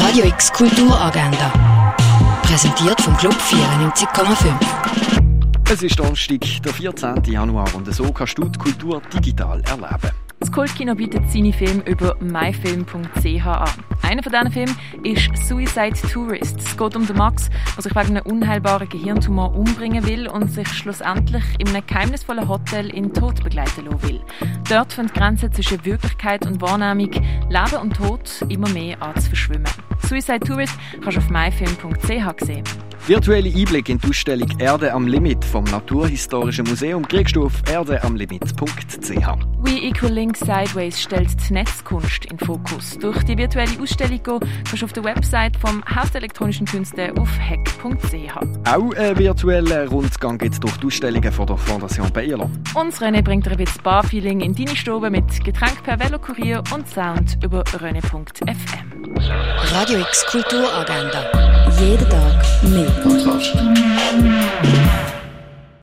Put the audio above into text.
Radio X Kulturagenda. Präsentiert vom Club 94,5. Es ist Donnerstag, der 14. Januar und so kannst du die Kultur digital erleben. Das Kultkino bietet seine Filme über myfilm.ch an. Einer von diesen Filmen ist Suicide Tourist. Es geht um den Max, der sich wegen einem unheilbaren Gehirntumor umbringen will und sich schlussendlich in einem geheimnisvollen Hotel in den Tod begleiten lassen will. Dort fängt die Grenze zwischen Wirklichkeit und Wahrnehmung, Leben und Tod immer mehr an zu verschwimmen. Suicide Tourist kannst du auf myfilm.ch sehen. Virtuelle Einblick in die Ausstellung Erde am Limit vom Naturhistorischen Museum kriegst du auf erdeamlimit.ch. We Equal Link Sideways stellt die Netzkunst in Fokus. Durch die virtuelle Ausstellung gehen kannst du auf der Website vom Haus der elektronischen Künste auf hack.ch. Auch einen virtuellen Rundgang gibt es durch die Ausstellungen von der Fondation Baylor. Und René bringt dir ein bisschen Barfeeling in deine Stube mit Getränk per Velokurier und Sound über rené.fm. Radio X Kulturagenda. Jeden Tag Me.